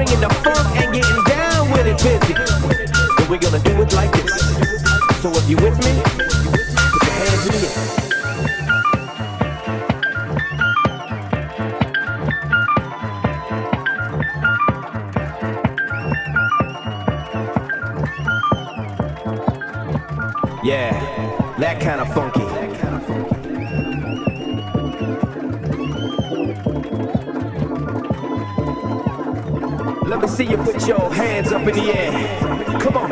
bringing the funk and getting down with it busy. But we're gonna do it like this. So if you with me, put your hands in the air. Yeah, that kind of funky. see you put your hands up in the air. Come on.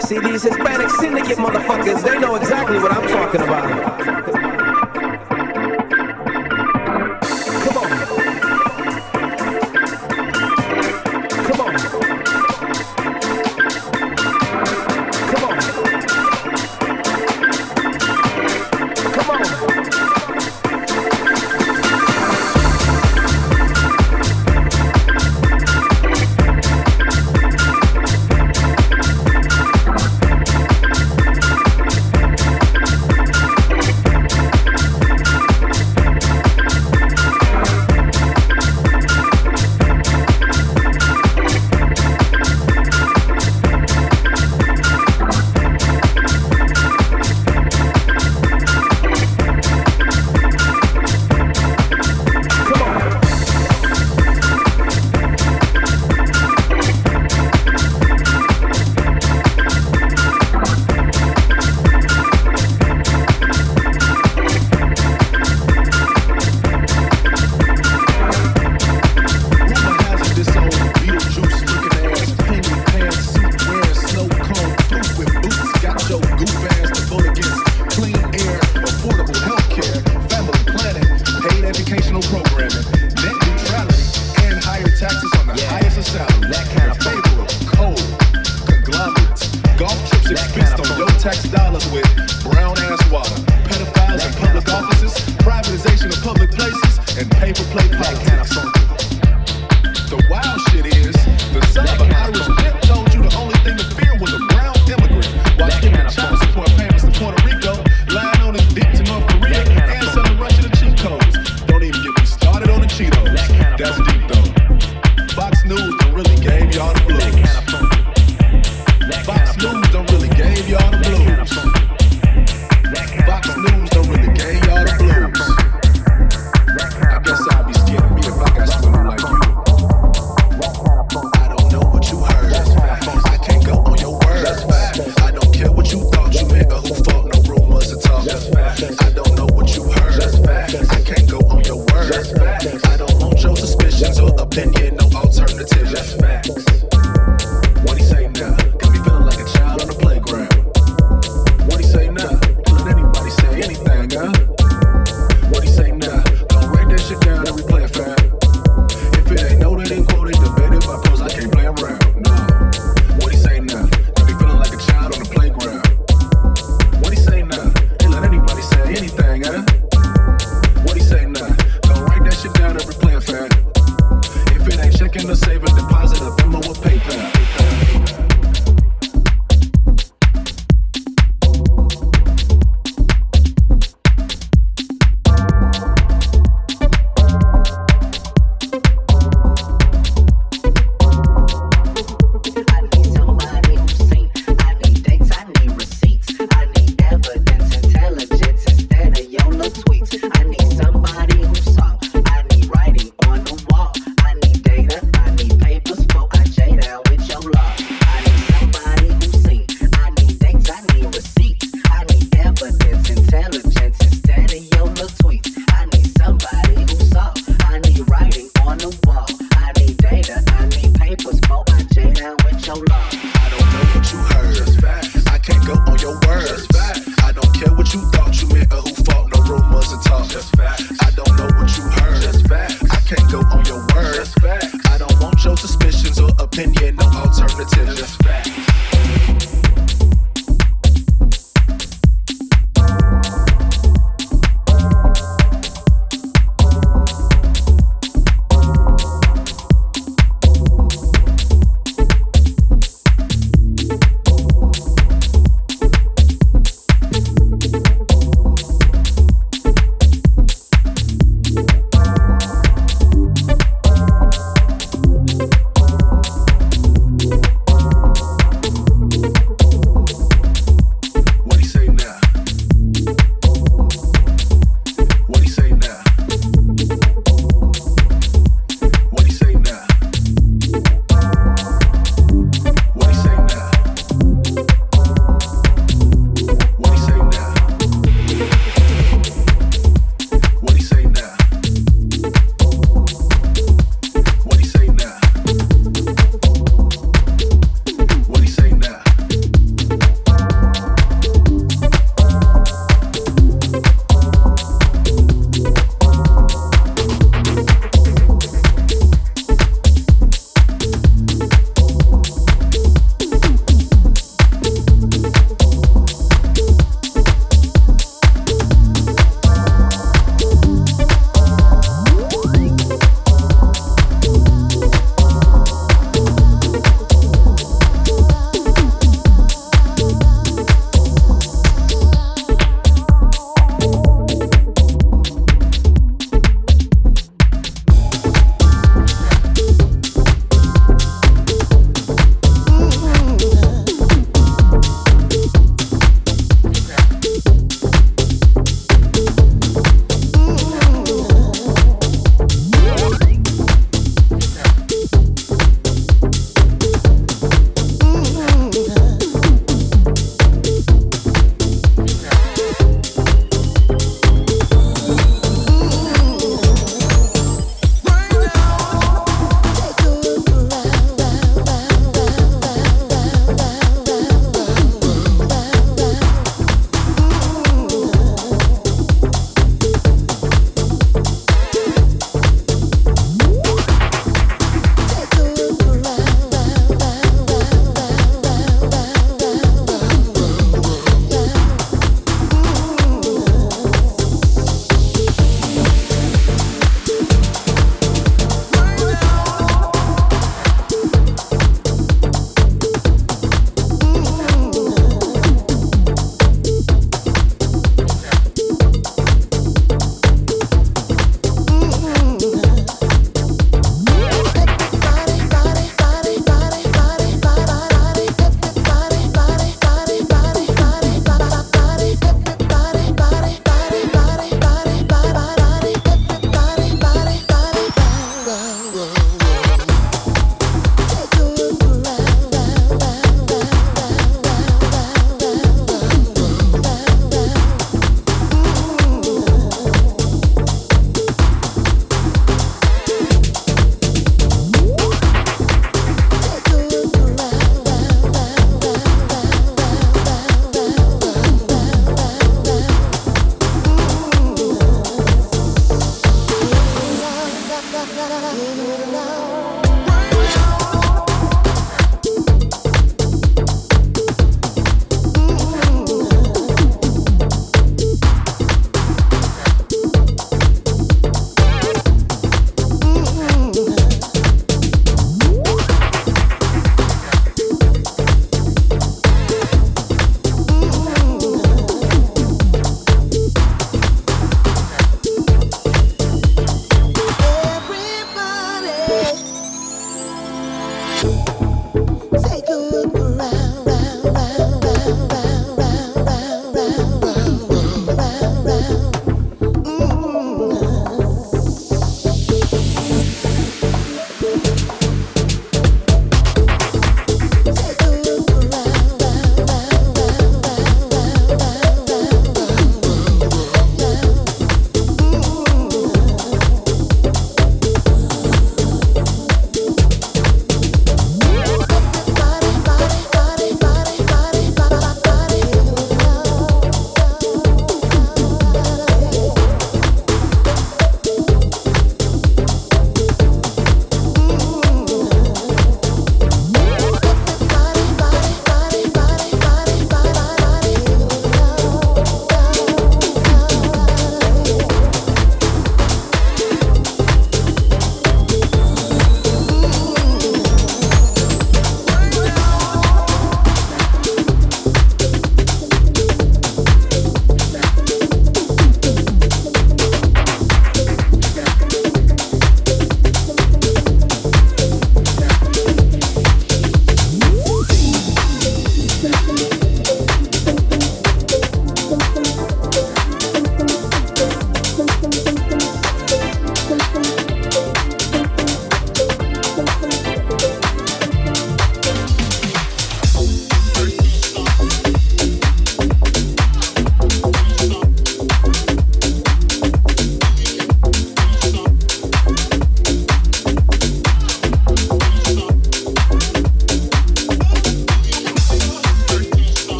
See these Hispanic syndicate motherfuckers, they know exactly what I'm talking about. text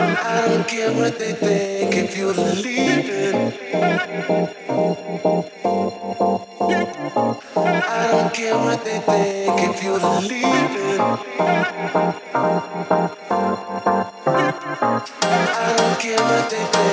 I don't care what they think if you're leaving. I don't care what they think if you're leaving. I don't care what they.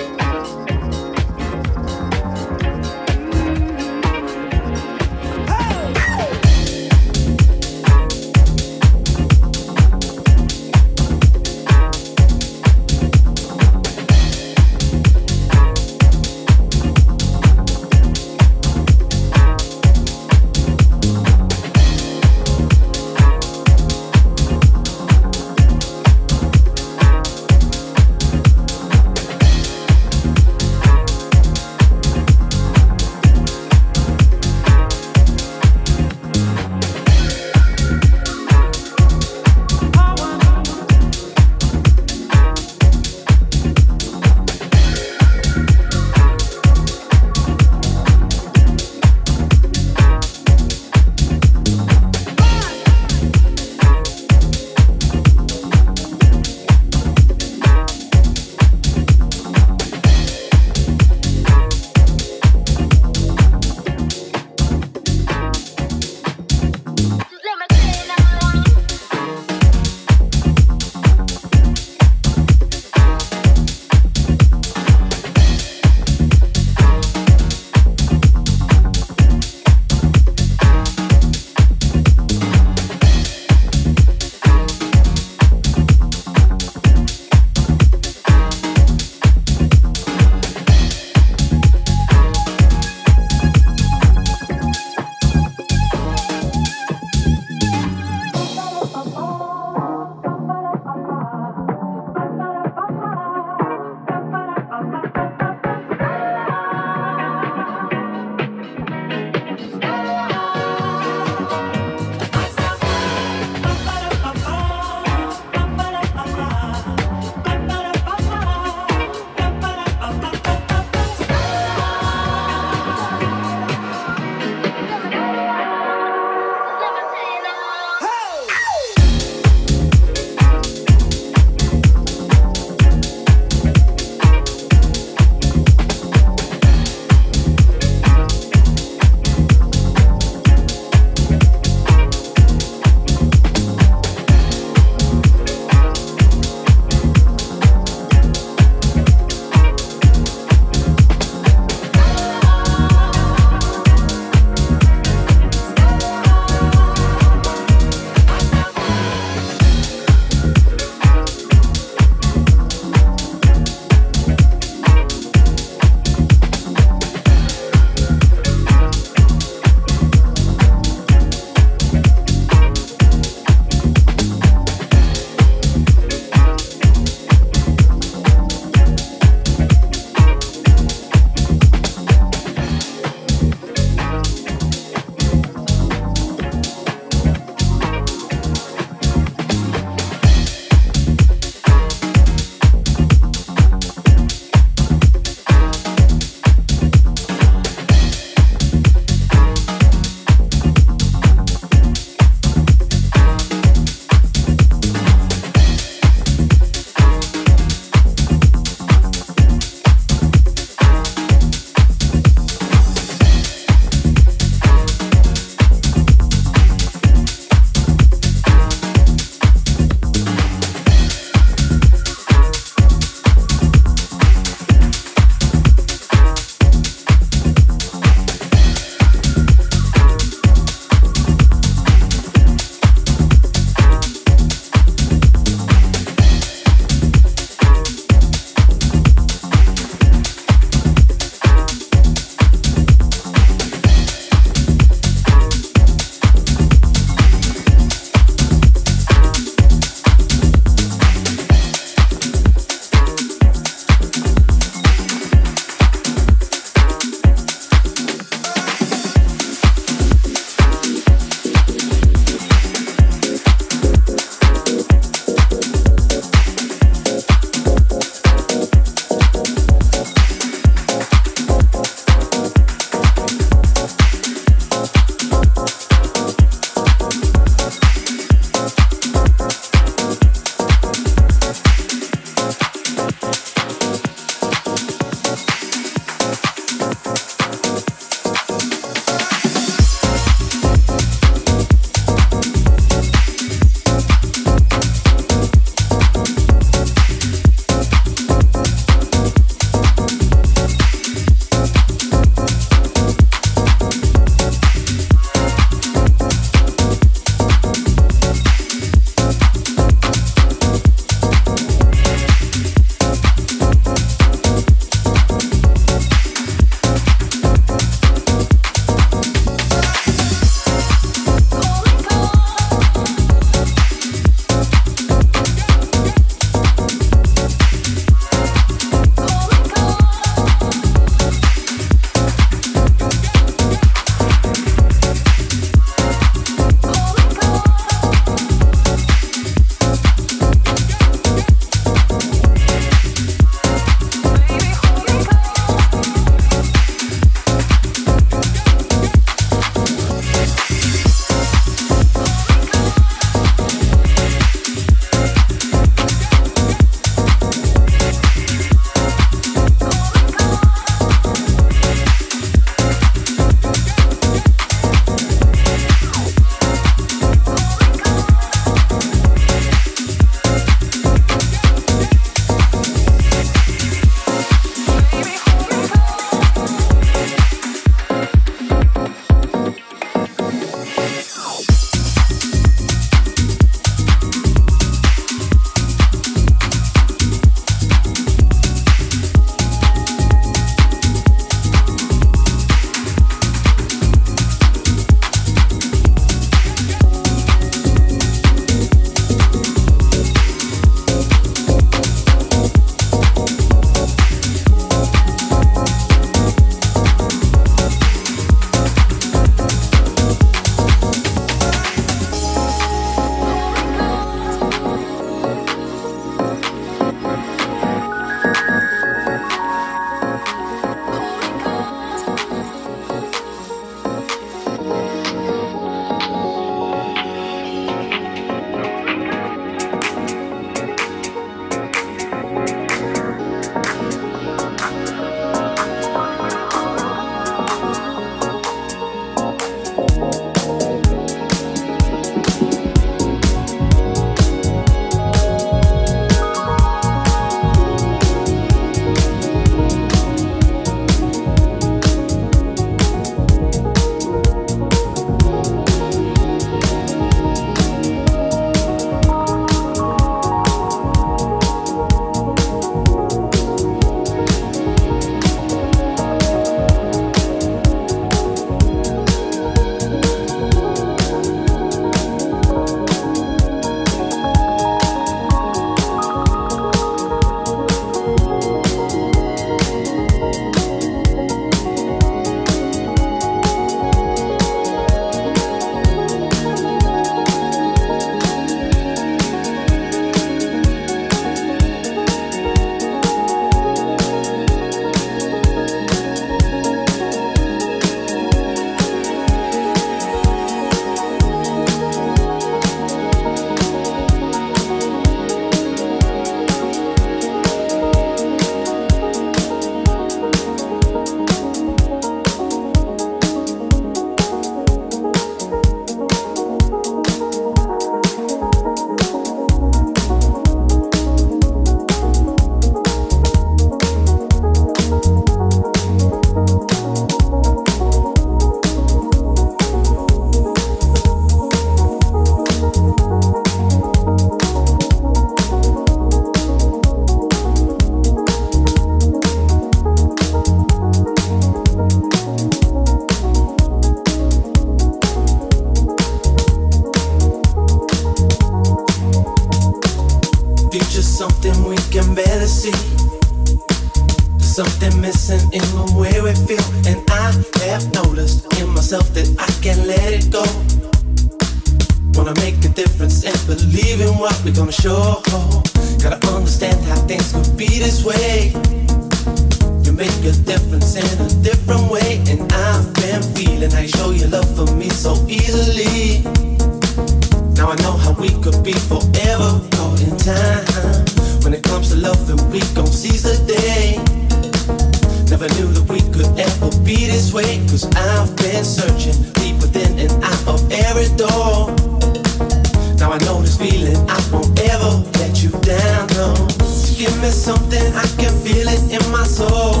I can feel it in my soul.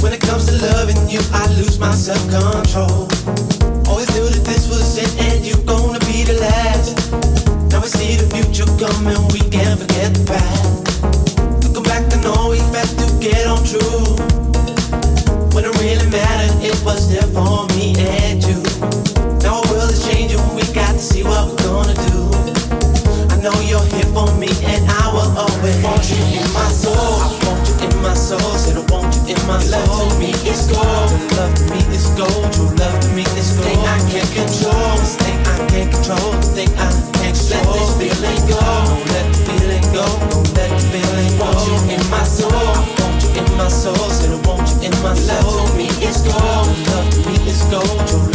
When it comes to loving you, I lose my self-control. Oh, Always knew that this was it and you gonna be the last. Now we see the future coming, we can't forget the past. You in my soul. I want you in my soul, said I want you in my soul. Love to me is gold, love to me is gold. True love to me is gold. Thing I can't control, this thing I can't control, thing I can't control. Let this feeling go, don't let the feeling go, don't let the feeling go. Want you in my soul, I want you in my soul, said I want you in my soul. Love to me is gold, love to me is gold.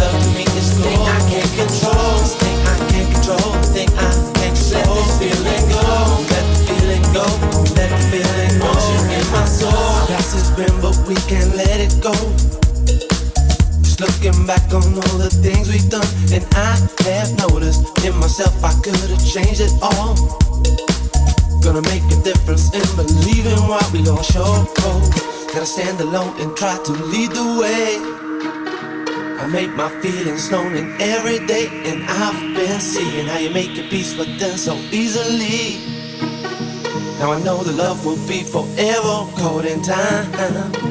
Can't let it go. Just looking back on all the things we've done, and I have noticed in myself I could have changed it all. Gonna make a difference in believing what we gon' show. Gotta stand alone and try to lead the way. I make my feelings known in every day, and I've been seeing how you make your peace with them so easily. Now I know the love will be forever caught in time.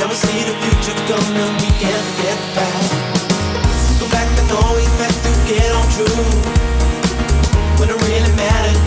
Never see the future coming, we can't past. Go back to get on true. When it really mattered,